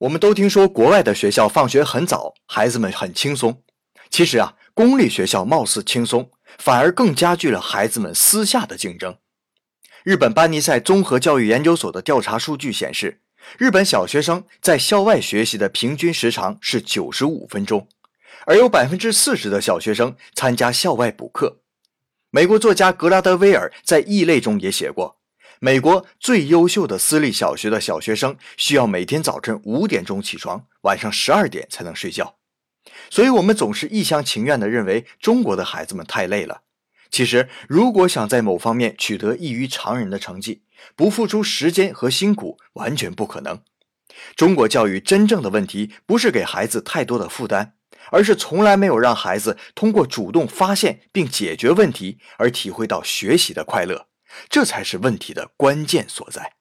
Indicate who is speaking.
Speaker 1: 我们都听说国外的学校放学很早，孩子们很轻松。其实啊，公立学校貌似轻松，反而更加剧了孩子们私下的竞争。日本班尼赛综合教育研究所的调查数据显示，日本小学生在校外学习的平均时长是九十五分钟，而有百分之四十的小学生参加校外补课。美国作家格拉德威尔在《异类》中也写过。美国最优秀的私立小学的小学生需要每天早晨五点钟起床，晚上十二点才能睡觉。所以，我们总是一厢情愿地认为中国的孩子们太累了。其实，如果想在某方面取得异于常人的成绩，不付出时间和辛苦，完全不可能。中国教育真正的问题，不是给孩子太多的负担，而是从来没有让孩子通过主动发现并解决问题而体会到学习的快乐。这才是问题的关键所在。